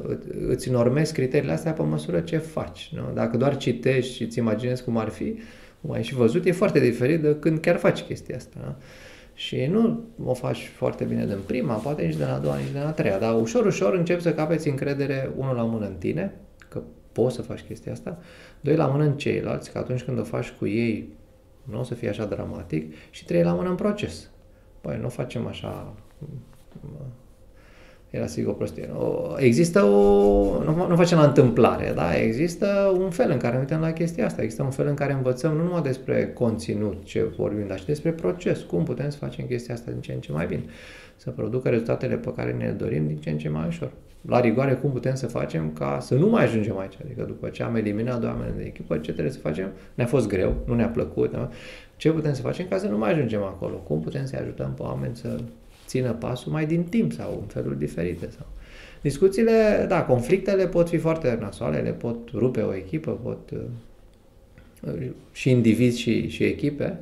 îți normezi criteriile astea pe măsură ce faci. Nu? Dacă doar citești și îți imaginezi cum ar fi, cum ai și văzut, e foarte diferit de când chiar faci chestia asta. Nu? Și nu o faci foarte bine din prima, poate nici de la a doua, nici de la a treia, dar ușor, ușor începi să capeți încredere unul la mână în tine, că poți să faci chestia asta, doi la mână în ceilalți, că atunci când o faci cu ei nu o să fie așa dramatic și trei la mână în proces. Păi nu facem așa era sigur o prostie. Există o... Nu, nu facem la întâmplare, da? Există un fel în care ne uităm la chestia asta. Există un fel în care învățăm nu numai despre conținut ce vorbim, dar și despre proces. Cum putem să facem chestia asta din ce în ce mai bine. Să producă rezultatele pe care ne dorim din ce în ce mai ușor. La rigoare, cum putem să facem ca să nu mai ajungem aici? Adică după ce am eliminat doi oameni de echipă, ce trebuie să facem? Ne-a fost greu, nu ne-a plăcut. Da? Ce putem să facem ca să nu mai ajungem acolo? Cum putem să ajutăm pe oameni să țină pasul mai din timp sau în feluri diferite. Sau... Discuțiile, da, conflictele pot fi foarte nasoale, le pot rupe o echipă, pot uh, și indivizi și, și echipe.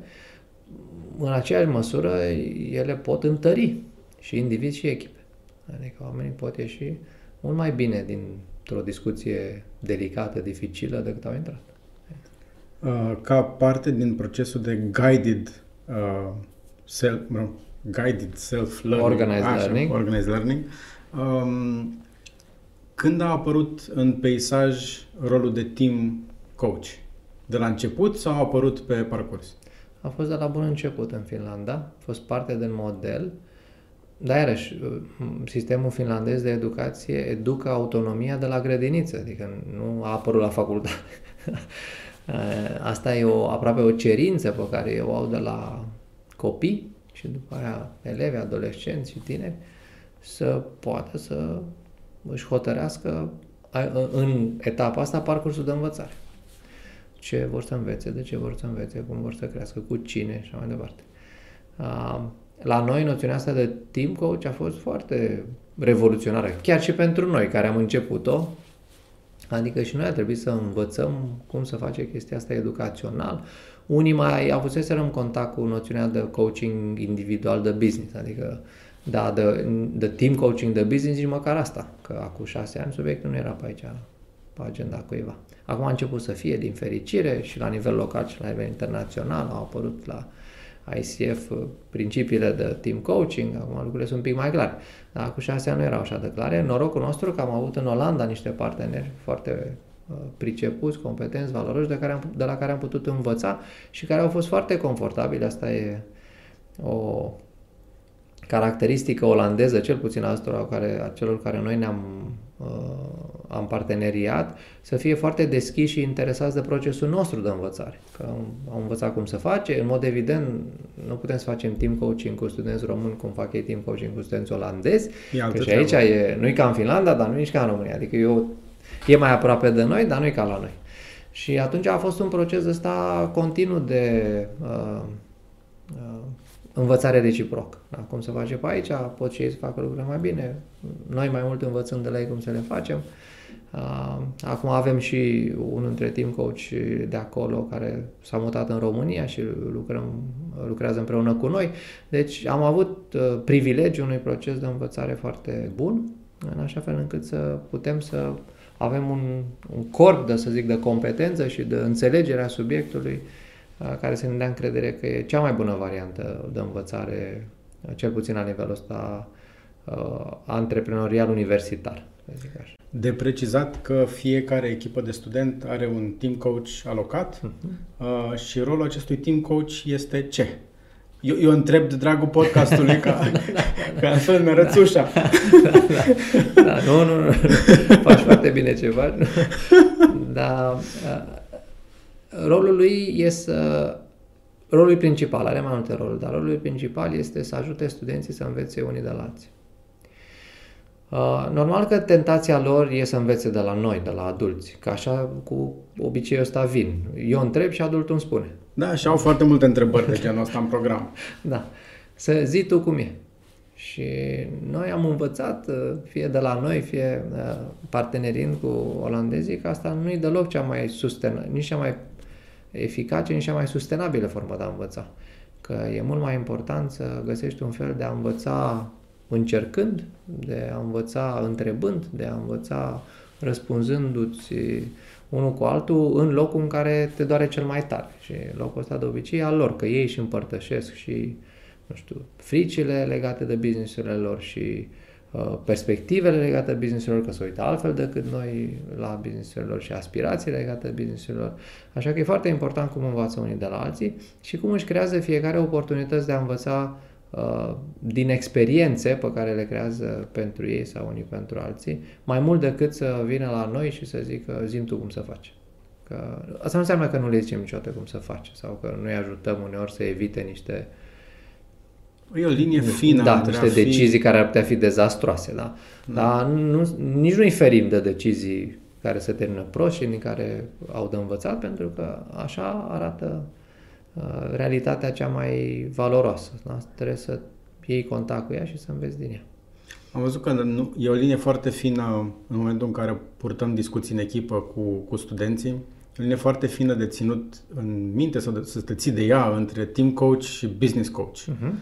În aceeași măsură, ele pot întări și indivizi și echipe. Adică oamenii pot ieși mult mai bine dintr-o discuție delicată, dificilă decât au intrat. Uh, ca parte din procesul de guided uh, self, guided self-learning, organized așa, learning, organized learning um, când a apărut în peisaj rolul de team coach? De la început sau a apărut pe parcurs? A fost de la bun început în Finlanda, a fost parte din model, dar iarăși, sistemul finlandez de educație educă autonomia de la grădiniță, adică nu a apărut la facultate. Asta e o, aproape o cerință pe care eu au de la copii și după aia elevi, adolescenți și tineri să poată să își hotărească în etapa asta parcursul de învățare. Ce vor să învețe, de ce vor să învețe, cum vor să crească, cu cine și mai departe. La noi, noțiunea asta de team coach a fost foarte revoluționară, chiar și pentru noi care am început-o, Adică și noi a trebuit să învățăm cum să face chestia asta educațional. Unii mai avuseseră în contact cu noțiunea de coaching individual de business, adică da, de, de team coaching de business, nici măcar asta, că acum șase ani subiectul nu era pe aici, pe agenda cuiva. Acum a început să fie, din fericire, și la nivel local și la nivel internațional au apărut la ICF principiile de team coaching, acum lucrurile sunt un pic mai clare. Dar cu șase ani nu erau așa de clare. Norocul nostru că am avut în Olanda niște parteneri foarte uh, pricepuți, competenți, valoroși, de, care am, de la care am putut învăța și care au fost foarte confortabili. Asta e o caracteristică olandeză, cel puțin a, care, a celor care noi ne-am uh, am parteneriat, să fie foarte deschiși și interesați de procesul nostru de învățare. Că am învățat cum să face, în mod evident nu putem să facem team coaching cu studenți români cum fac ei team coaching cu studenți olandezi, că și aici e, nu e ca în Finlanda, dar nu e ca în România, adică eu, e mai aproape de noi, dar nu e ca la noi. Și atunci a fost un proces ăsta continuu de uh, uh, învățare reciproc. Da? Cum se face pe aici, pot și ei să facă lucrurile mai bine. Noi mai mult învățăm de la ei cum să le facem. Acum avem și unul dintre team coach de acolo care s-a mutat în România și lucrăm, lucrează împreună cu noi. Deci am avut uh, privilegiul unui proces de învățare foarte bun, în așa fel încât să putem să avem un, un corp, de, să zic, de competență și de înțelegere a subiectului uh, care să ne dea încredere că e cea mai bună variantă de învățare, cel puțin la nivelul ăsta uh, antreprenorial universitar, să zic așa. De precizat că fiecare echipă de student are un team coach alocat uh-huh. uh, și rolul acestui team coach este ce? Eu, eu întreb de dragul podcastului ca, da, da, da, ca altfel mi arăți ușa. Da, da, da, nu, nu, nu, faci foarte bine ce faci. Dar uh, rolul lui e să Rolul principal, are mai multe roluri, dar rolul principal este să ajute studenții să învețe unii de la alții. Uh, normal că tentația lor e să învețe de la noi, de la adulți, că așa cu obiceiul ăsta vin. Eu întreb și adultul îmi spune. Da, și au foarte multe întrebări de genul ăsta în program. da. Să zi tu cum e. Și noi am învățat, uh, fie de la noi, fie uh, partenerind cu olandezii, că asta nu e deloc cea mai sustenabilă, nici cea mai eficace, nici cea mai sustenabilă formă de a învăța. Că e mult mai important să găsești un fel de a învăța încercând, de a învăța întrebând, de a învăța răspunzându-ți unul cu altul în locul în care te doare cel mai tare. Și locul ăsta de obicei e al lor, că ei își împărtășesc și, nu știu, fricile legate de businessurile lor și uh, perspectivele legate de businessurilor, că se uită altfel decât noi la businessurilor și aspirațiile legate de businessurilor. Așa că e foarte important cum învață unii de la alții și cum își creează fiecare oportunități de a învăța Uh, din experiențe pe care le creează pentru ei sau unii pentru alții, mai mult decât să vină la noi și să zică zim tu cum să faci. Că asta nu înseamnă că nu le zicem niciodată cum să face sau că nu-i ajutăm uneori să evite niște E o linie fină. Da, niște fi... decizii care ar putea fi dezastroase, da. da. Dar nu, nici nu-i ferim de decizii care se termină prost și în care au de învățat, pentru că așa arată Uh, realitatea cea mai valoroasă. Da? Trebuie să iei contact cu ea și să înveți din ea. Am văzut că nu, e o linie foarte fină în momentul în care purtăm discuții în echipă cu, cu studenții. O linie foarte fină de ținut în minte sau de, să te ții de ea între team coach și business coach. Uh-huh.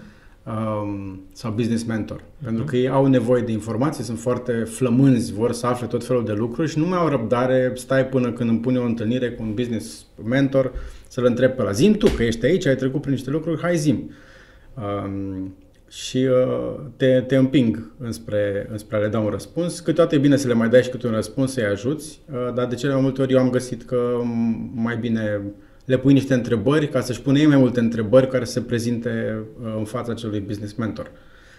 Um, sau business mentor. Uh-huh. Pentru că ei au nevoie de informații, sunt foarte flămânzi, vor să afle tot felul de lucruri și nu mai au răbdare, stai până când îmi pune o întâlnire cu un business mentor să-l întreb pe la zim tu, că ești aici, ai trecut prin niște lucruri, hai zim. Um, și uh, te, te împing înspre, înspre a le da un răspuns. Câteodată e bine să le mai dai și câte un răspuns să-i ajuți, uh, dar de cele mai multe ori eu am găsit că mai bine le pui niște întrebări ca să-și pune ei mai multe întrebări care se prezinte uh, în fața celui business mentor.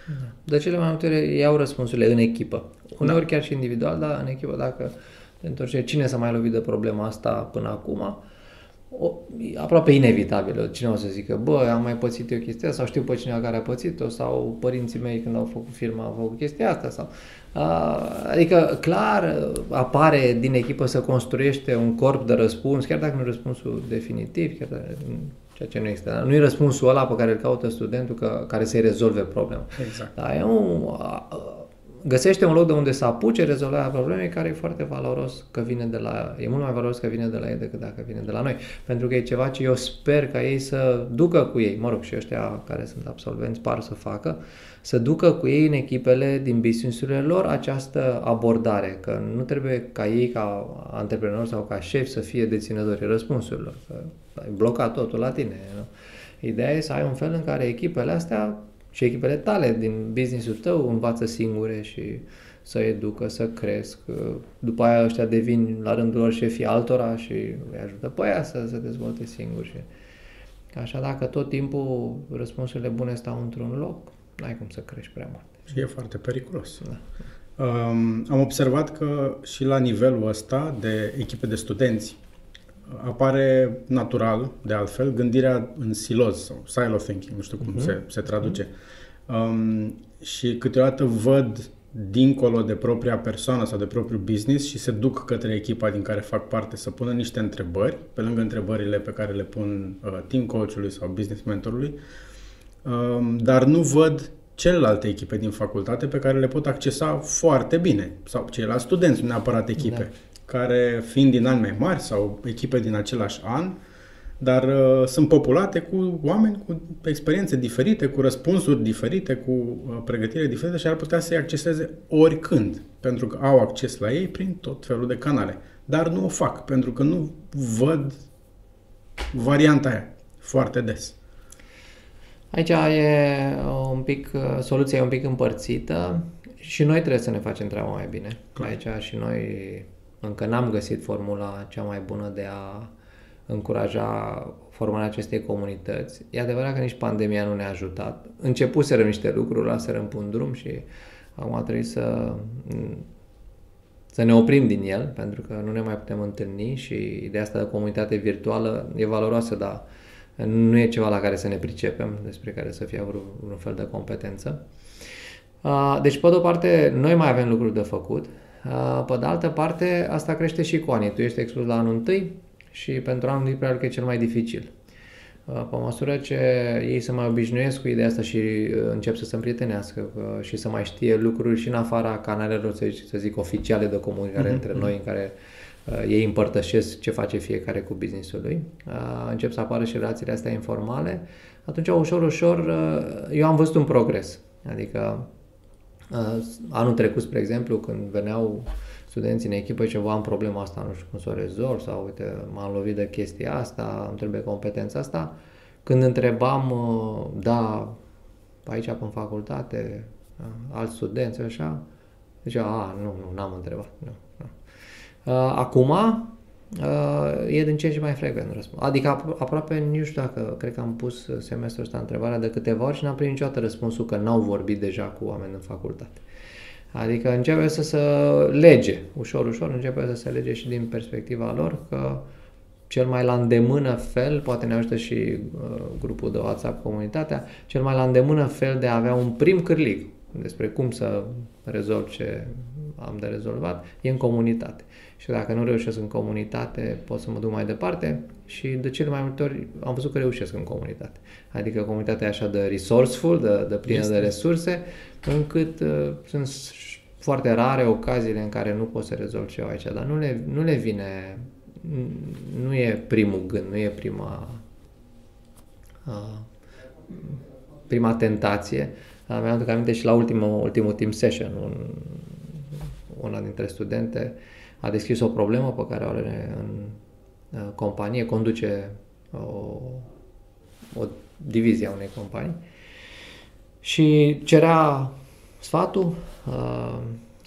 Da. De cele mai multe ori iau răspunsurile în echipă. Uneori da. chiar și individual, dar în echipă dacă te întorci cine s-a mai lovit de problema asta până acum, o, aproape inevitabil. Cine o să zică, bă, am mai pățit eu chestia asta, sau știu pe cineva care a pățit-o, sau părinții mei când au făcut firma au făcut chestia asta, sau... A, adică, clar, apare din echipă să construiește un corp de răspuns, chiar dacă nu e răspunsul definitiv, chiar dacă, ceea ce nu există. Nu e răspunsul ăla pe care îl caută studentul că, care să-i rezolve problema. Exact. Dar e un, a, găsește un loc de unde să apuce rezolvarea problemei care e foarte valoros că vine de la, e mult mai valoros că vine de la ei decât dacă vine de la noi. Pentru că e ceva ce eu sper ca ei să ducă cu ei, mă rog, și ăștia care sunt absolvenți par să facă, să ducă cu ei în echipele din business-urile lor această abordare, că nu trebuie ca ei, ca antreprenori sau ca șefi să fie deținători răspunsurilor, că ai blocat totul la tine. Nu? Ideea e să ai un fel în care echipele astea și echipele tale din businessul tău învață singure și să educă, să cresc. După aia ăștia devin la rândul lor șefii altora și îi ajută pe aia să se dezvolte singuri. Și așa dacă tot timpul răspunsurile bune stau într-un loc, n-ai cum să crești prea mult. Și e foarte periculos. Da. Um, am observat că și la nivelul ăsta de echipe de studenți apare natural, de altfel, gândirea în siloz sau silo thinking, nu știu cum uh-huh. se, se traduce. Um, și câteodată văd dincolo de propria persoană sau de propriul business și se duc către echipa din care fac parte să pună niște întrebări, pe lângă întrebările pe care le pun uh, team coachului sau business mentorului, um, dar nu văd celelalte echipe din facultate pe care le pot accesa foarte bine, sau ceilalți studenți, nu neapărat echipe. Da care fiind din ani mai mari sau echipe din același an, dar uh, sunt populate cu oameni cu experiențe diferite, cu răspunsuri diferite, cu uh, pregătire diferită și ar putea să-i acceseze oricând, pentru că au acces la ei prin tot felul de canale. Dar nu o fac, pentru că nu văd varianta aia foarte des. Aici e un pic, uh, soluția e un pic împărțită și noi trebuie să ne facem treaba mai bine. Clar. Aici și noi încă n-am găsit formula cea mai bună de a încuraja formarea acestei comunități. E adevărat că nici pandemia nu ne-a ajutat. Începuserăm niște lucruri, laserăm pe un drum și acum trebuie să să ne oprim din el, pentru că nu ne mai putem întâlni și ideea asta de comunitate virtuală e valoroasă, dar nu e ceva la care să ne pricepem, despre care să fie vreun fel de competență. Deci, pe de o parte, noi mai avem lucruri de făcut, pe de altă parte, asta crește și cu anii. Tu ești expus la anul întâi și pentru anul întâi probabil că e cel mai dificil. Pe măsură ce ei se mai obișnuiesc cu ideea asta și încep să se împrietenească și să mai știe lucruri și în afara canalelor, să zic, să zic oficiale de comunicare mm-hmm. între noi, în care uh, ei împărtășesc ce face fiecare cu businessul lui, uh, încep să apară și relațiile astea informale, atunci ușor, ușor, uh, eu am văzut un progres. Adică uh, anul trecut, spre exemplu, când veneau studenții în echipă și am problema asta, nu știu cum să o rezolv sau uite, m-am lovit de chestia asta, îmi trebuie competența asta. Când întrebam, uh, da, aici în facultate, uh, alți studenți, așa, zicea, a, nu, nu, n-am întrebat. Nu, nu. Uh, acum, e din ce și mai frecvent răspuns. Adică aproape, nu știu dacă, cred că am pus semestrul ăsta întrebarea de câteva ori și n-am primit niciodată răspunsul că n-au vorbit deja cu oameni în facultate. Adică începe să se lege, ușor, ușor începe să se lege și din perspectiva lor că cel mai la îndemână fel, poate ne ajută și uh, grupul de WhatsApp, comunitatea, cel mai la îndemână fel de a avea un prim cârlig despre cum să rezolv ce am de rezolvat, e în comunitate. Și dacă nu reușesc în comunitate, pot să mă duc mai departe și de cele mai multe ori am văzut că reușesc în comunitate. Adică comunitatea e așa de resourceful, de, de plină este. de resurse, încât uh, sunt foarte rare ocaziile în care nu poți să rezolvi ceva aici, dar nu le, nu le vine, nu e primul gând, nu e prima, uh, prima tentație. Mi-am aduc aminte și la ultimul, ultimul team session, un, una dintre studente a deschis o problemă pe care o are în uh, companie, conduce o, o divizie a unei companii și cerea sfatul, uh,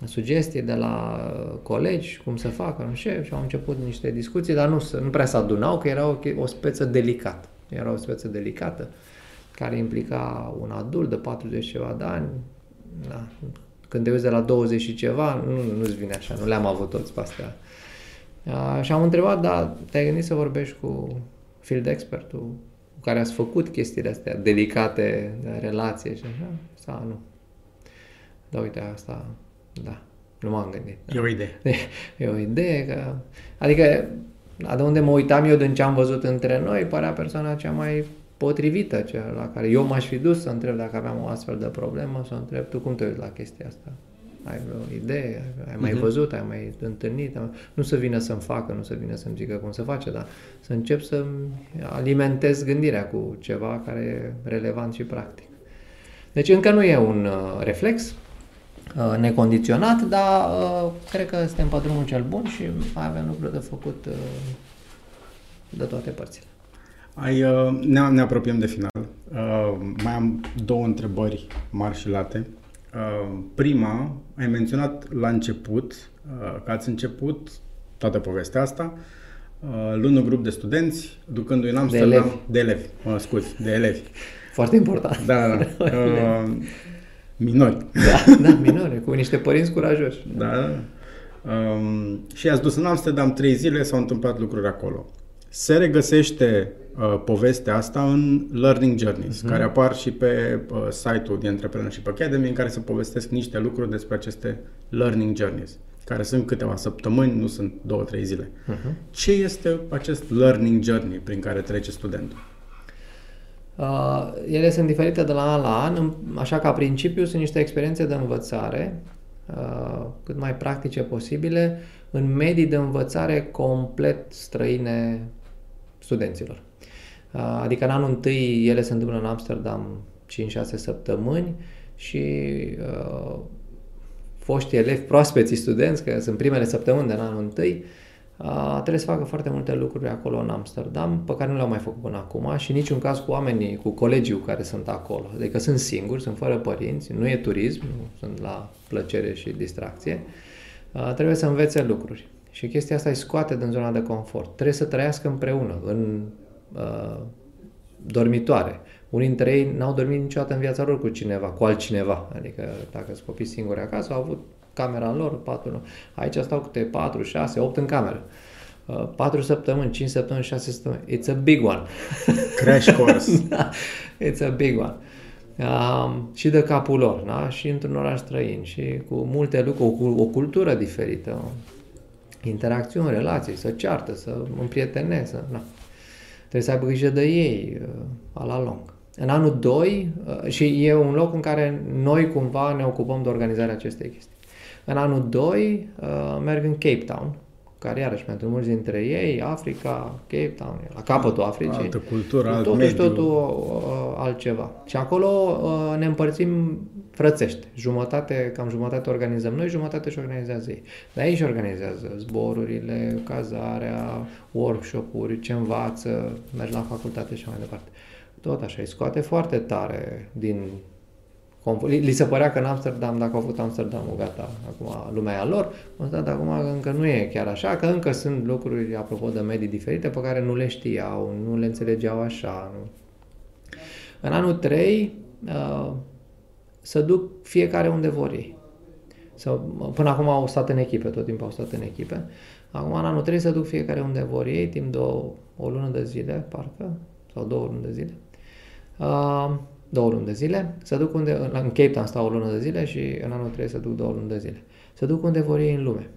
sugestii de la colegi, cum să facă, nu știu, și au început niște discuții, dar nu, nu prea se adunau, că era o, o speță delicată. Era o speță delicată care implica un adult de 40 ceva de ani. Da. Când te uiți de la 20 și ceva, nu, nu-ți vine așa, nu le-am avut toți pe astea. Uh, și am întrebat, da, te-ai gândit să vorbești cu field expertul cu care ați făcut chestiile astea delicate de relație și așa? Sau nu? Da, uite, asta, da, nu m-am gândit. E o idee. E o idee că... Adică, de unde mă uitam eu din ce am văzut între noi, părea persoana cea mai potrivită, cea la care eu m-aș fi dus să întreb dacă aveam o astfel de problemă, să întreb tu cum te uiți la chestia asta. Ai vreo idee? Ai mai uh-huh. văzut? Ai mai întâlnit? Nu să vină să-mi facă, nu să vină să-mi zică cum să face, dar să încep să alimentez gândirea cu ceva care e relevant și practic. Deci încă nu e un uh, reflex, Uh, necondiționat, dar uh, cred că suntem pe drumul cel bun și mai avem lucruri de făcut uh, de toate părțile. Ai, ne, ne apropiem de final. Mai am două întrebări mari și late. Prima, ai menționat la început că ați început toată povestea asta luând un grup de studenți, ducându-i în Amsterdam... De elevi. De elevi, mă scuzi, de elevi. Foarte important. Da, da. Minori. Da, da, minori, cu niște părinți curajoși. Da, da. Um, și ați dus în Amsterdam trei zile, s-au întâmplat lucruri acolo. Se regăsește uh, povestea asta în Learning Journeys, uh-huh. care apar și pe uh, site-ul de Entrepreneurship Academy, în care se povestesc niște lucruri despre aceste Learning Journeys, care sunt câteva săptămâni, nu sunt două, trei zile. Uh-huh. Ce este acest Learning Journey prin care trece studentul? Uh, ele sunt diferite de la an la an, așa ca principiu sunt niște experiențe de învățare uh, cât mai practice posibile în medii de învățare complet străine studenților. Uh, adică în anul întâi ele se întâmplă în Amsterdam 5-6 săptămâni și uh, foștii elevi, proaspeții studenți, că sunt primele săptămâni de în anul întâi, trebuie să facă foarte multe lucruri acolo în Amsterdam pe care nu le-au mai făcut până acum și niciun caz cu oamenii, cu colegii care sunt acolo. Adică sunt singuri, sunt fără părinți, nu e turism, nu sunt la plăcere și distracție. Trebuie să învețe lucruri. Și chestia asta îi scoate din zona de confort. Trebuie să trăiască împreună, în uh, dormitoare. Unii dintre ei n-au dormit niciodată în viața lor cu cineva, cu altcineva. Adică dacă sunt copii singuri acasă, au avut camera lor, patru. Aici stau câte 4, 6, 8 în cameră. 4 săptămâni, 5 săptămâni, 6 săptămâni. It's a big one. Crash course. da, it's a big one. Um, și de capul lor, da? și într-un oraș străin, și cu multe lucruri, cu o cultură diferită, interacțiuni, relații, să ceartă, să împrieteneze, să, da. Trebuie să aibă grijă de ei, uh, a la lung. În anul 2, uh, și e un loc în care noi cumva ne ocupăm de organizarea acestei chestii. În anul 2 uh, merg în Cape Town, care iarăși pentru mulți dintre ei, Africa, Cape Town, la capătul Africii. Altă cultură, alt totul mediu. totul uh, altceva. Și acolo uh, ne împărțim frățește. Jumătate, cam jumătate organizăm noi, jumătate și organizează ei. Dar ei și organizează zborurile, cazarea, workshop-uri, ce învață, mergi la facultate și mai departe. Tot așa, îi scoate foarte tare din li se părea că în Amsterdam, dacă au făcut Amsterdamul, gata, acum lumea e a lor, dar acum încă nu e chiar așa, că încă sunt lucruri, apropo de medii diferite, pe care nu le știau, nu le înțelegeau așa. Nu. În anul 3, uh, să duc fiecare unde vor ei. Să, până acum au stat în echipe, tot timpul au stat în echipe. Acum, în anul 3, să duc fiecare unde vor ei, timp de o, o lună de zile, parcă, sau două luni de zile. Uh, două luni de zile, să duc unde, în Cape Town stau o lună de zile și în anul 3 să duc două luni de zile. Să duc unde vor ei în lume.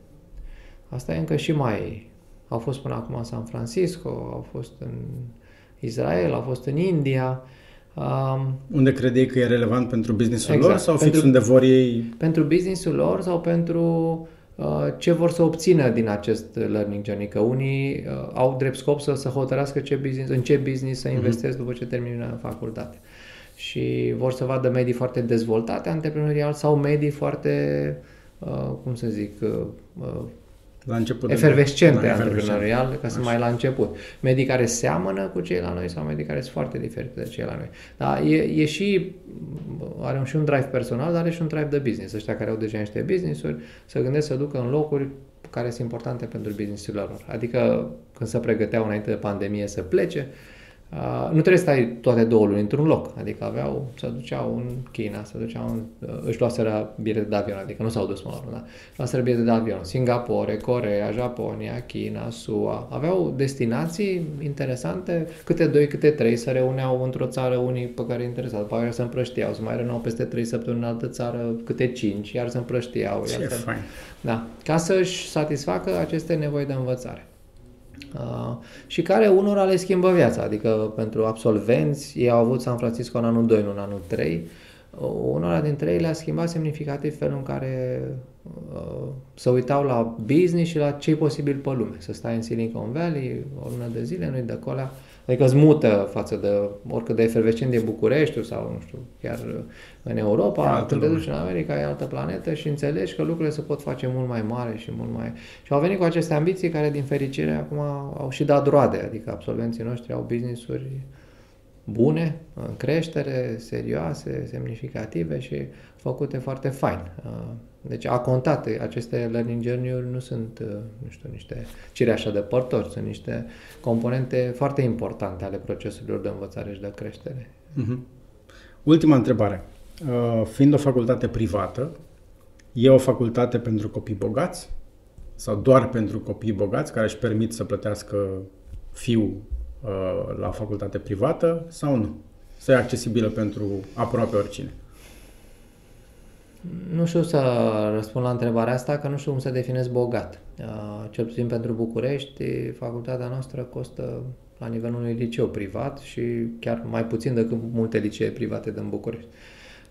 Asta e încă și mai... Au fost până acum în San Francisco, au fost în Israel, au fost în India. Um, unde credeai că e relevant pentru businessul exact, lor sau pentru, fix unde vor ei? Pentru businessul lor sau pentru uh, ce vor să obțină din acest learning journey. Că unii uh, au drept scop să, să hotărască ce business, în ce business să mhm. investesc uh-huh. după ce termină facultate și vor să vadă medii foarte dezvoltate antreprenorial sau medii foarte, uh, cum să zic, uh, uh la început efervescente de, antreprenorial, ca să mai la început. Medii care seamănă cu cei la noi sau medii care sunt foarte diferite de cei la noi. Dar e, e și, are și un drive personal, dar are și un drive de business. Ăștia care au deja niște business-uri, să gândesc să ducă în locuri care sunt importante pentru business-urile lor. Adică când se pregăteau înainte de pandemie să plece, Uh, nu trebuie să stai toate două luni într-un loc. Adică aveau, se duceau în China, se duceau în, uh, își luaseră bilete de avion, adică nu s-au dus până la urmă, da? luaseră bilete de avion. Singapore, Corea, Japonia, China, SUA. Aveau destinații interesante, câte doi, câte trei, se reuneau într-o țară unii pe care interesau, după care se împrăștiau, se mai reuneau peste trei săptămâni în altă țară, câte cinci, iar se împrăștiau. Ce iar fain. Da, ca să-și satisfacă aceste nevoi de învățare. Uh, și care unora le schimbă viața. Adică pentru absolvenți, ei au avut San Francisco în anul 2, nu în anul 3. Uh, unora dintre ei le-a schimbat semnificativ felul în care uh, să uitau la business și la ce e posibil pe lume. Să stai în Silicon Valley o lună de zile, nu-i de acolo, Adică îți mută față de oricât de efervescent din București sau, nu știu, chiar în Europa, când te duci în America, e altă planetă și înțelegi că lucrurile se pot face mult mai mare și mult mai... Și au venit cu aceste ambiții care, din fericire, acum au și dat roade, adică absolvenții noștri au business-uri bune, în creștere, serioase, semnificative și făcute foarte fain. Deci a contat, aceste learning journey-uri nu sunt, nu știu, niște cireașa de părtori, sunt niște componente foarte importante ale procesurilor de învățare și de creștere. Uh-huh. Ultima întrebare. Uh, fiind o facultate privată, e o facultate pentru copii bogați sau doar pentru copii bogați care își permit să plătească fiul uh, la facultate privată sau nu? Să e accesibilă pentru aproape oricine. Nu știu să răspund la întrebarea asta, că nu știu cum să definez bogat. Uh, cel puțin pentru București, facultatea noastră costă la nivelul unui liceu privat și chiar mai puțin decât multe licee private din București.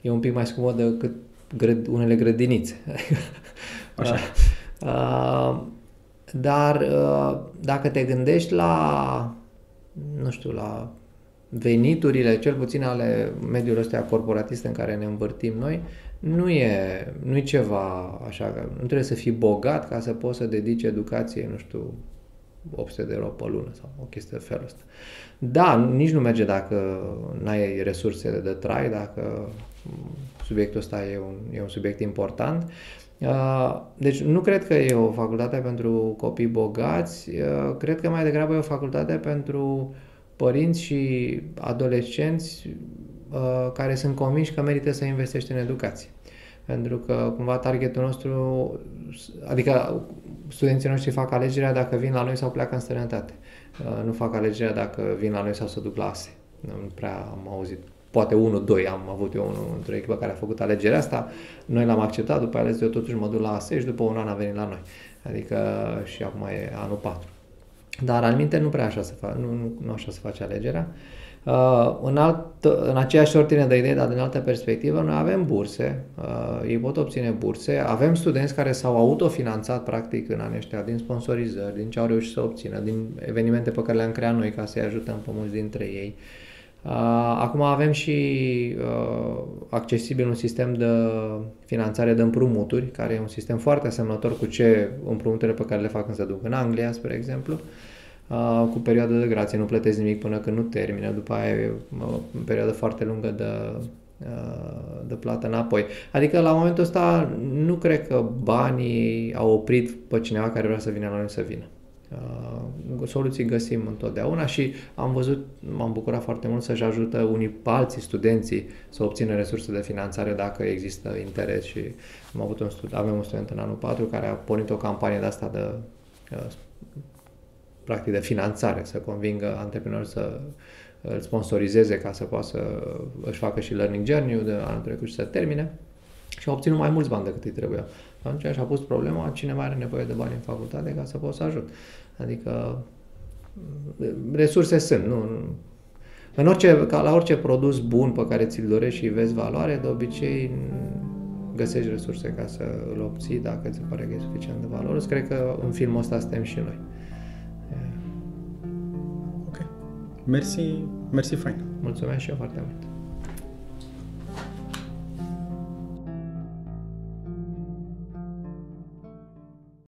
E un pic mai scumpă decât grăd, unele grădinițe. Așa. Uh, dar uh, dacă te gândești la, nu știu, la veniturile, cel puțin ale mediului ăsta corporatist în care ne învârtim noi, nu e, nu e ceva așa, nu trebuie să fii bogat ca să poți să dedici educație, nu știu, 800 de euro pe lună sau o chestie de felul ăsta. Da, nici nu merge dacă n-ai resursele de trai, dacă subiectul ăsta e un, e un subiect important. Uh, deci nu cred că e o facultate pentru copii bogați, uh, cred că mai degrabă e o facultate pentru părinți și adolescenți uh, care sunt convinși că merită să investești în educație. Pentru că cumva targetul nostru, adică studenții noștri fac alegerea dacă vin la noi sau pleacă în străinătate. Uh, nu fac alegerea dacă vin la noi sau să duc la ASE. Nu prea am auzit poate unul, doi am avut eu unul într-o echipă care a făcut alegerea asta, noi l-am acceptat, după ales eu totuși mă duc la ASE și după un an a venit la noi. Adică și acum e anul 4. Dar al minte nu prea așa se face, nu, nu, nu așa se face alegerea. Uh, în, alt, în aceeași ordine de idei, dar din altă perspectivă, noi avem burse, uh, ei pot obține burse, avem studenți care s-au autofinanțat practic în anii ăștia din sponsorizări, din ce au reușit să obțină, din evenimente pe care le-am creat noi ca să-i ajutăm pe mulți dintre ei. Uh, acum avem și uh, accesibil un sistem de finanțare de împrumuturi, care e un sistem foarte asemănător cu ce împrumuturile pe care le fac când se duc în Anglia, spre exemplu. Uh, uh, cu perioadă de grație, nu plătesc nimic până când nu termină, după aia e o perioadă foarte lungă de, uh, de plată înapoi. Adică la momentul ăsta nu cred că banii au oprit pe cineva care vrea să vină la noi să vină. Uh, soluții găsim întotdeauna și am văzut, m-am bucurat foarte mult să-și ajută unii alții studenții să obțină resurse de finanțare dacă există interes și am avut un stud- avem un student în anul 4 care a pornit o campanie de asta de uh, practic de finanțare, să convingă antreprenori să îl sponsorizeze ca să poată să își facă și learning journey de anul trecut și să termine și a obținut mai mulți bani decât îi trebuia. Atunci și-a pus problema cine mai are nevoie de bani în facultate ca să pot să ajut. Adică resurse sunt, nu, în orice, ca la orice produs bun pe care ți-l dorești și vezi valoare, de obicei găsești resurse ca să îl obții dacă ți se pare că e suficient de valoros. Cred că în filmul ăsta suntem și noi. Mersi, mersi fain. Mulțumesc și eu foarte mult.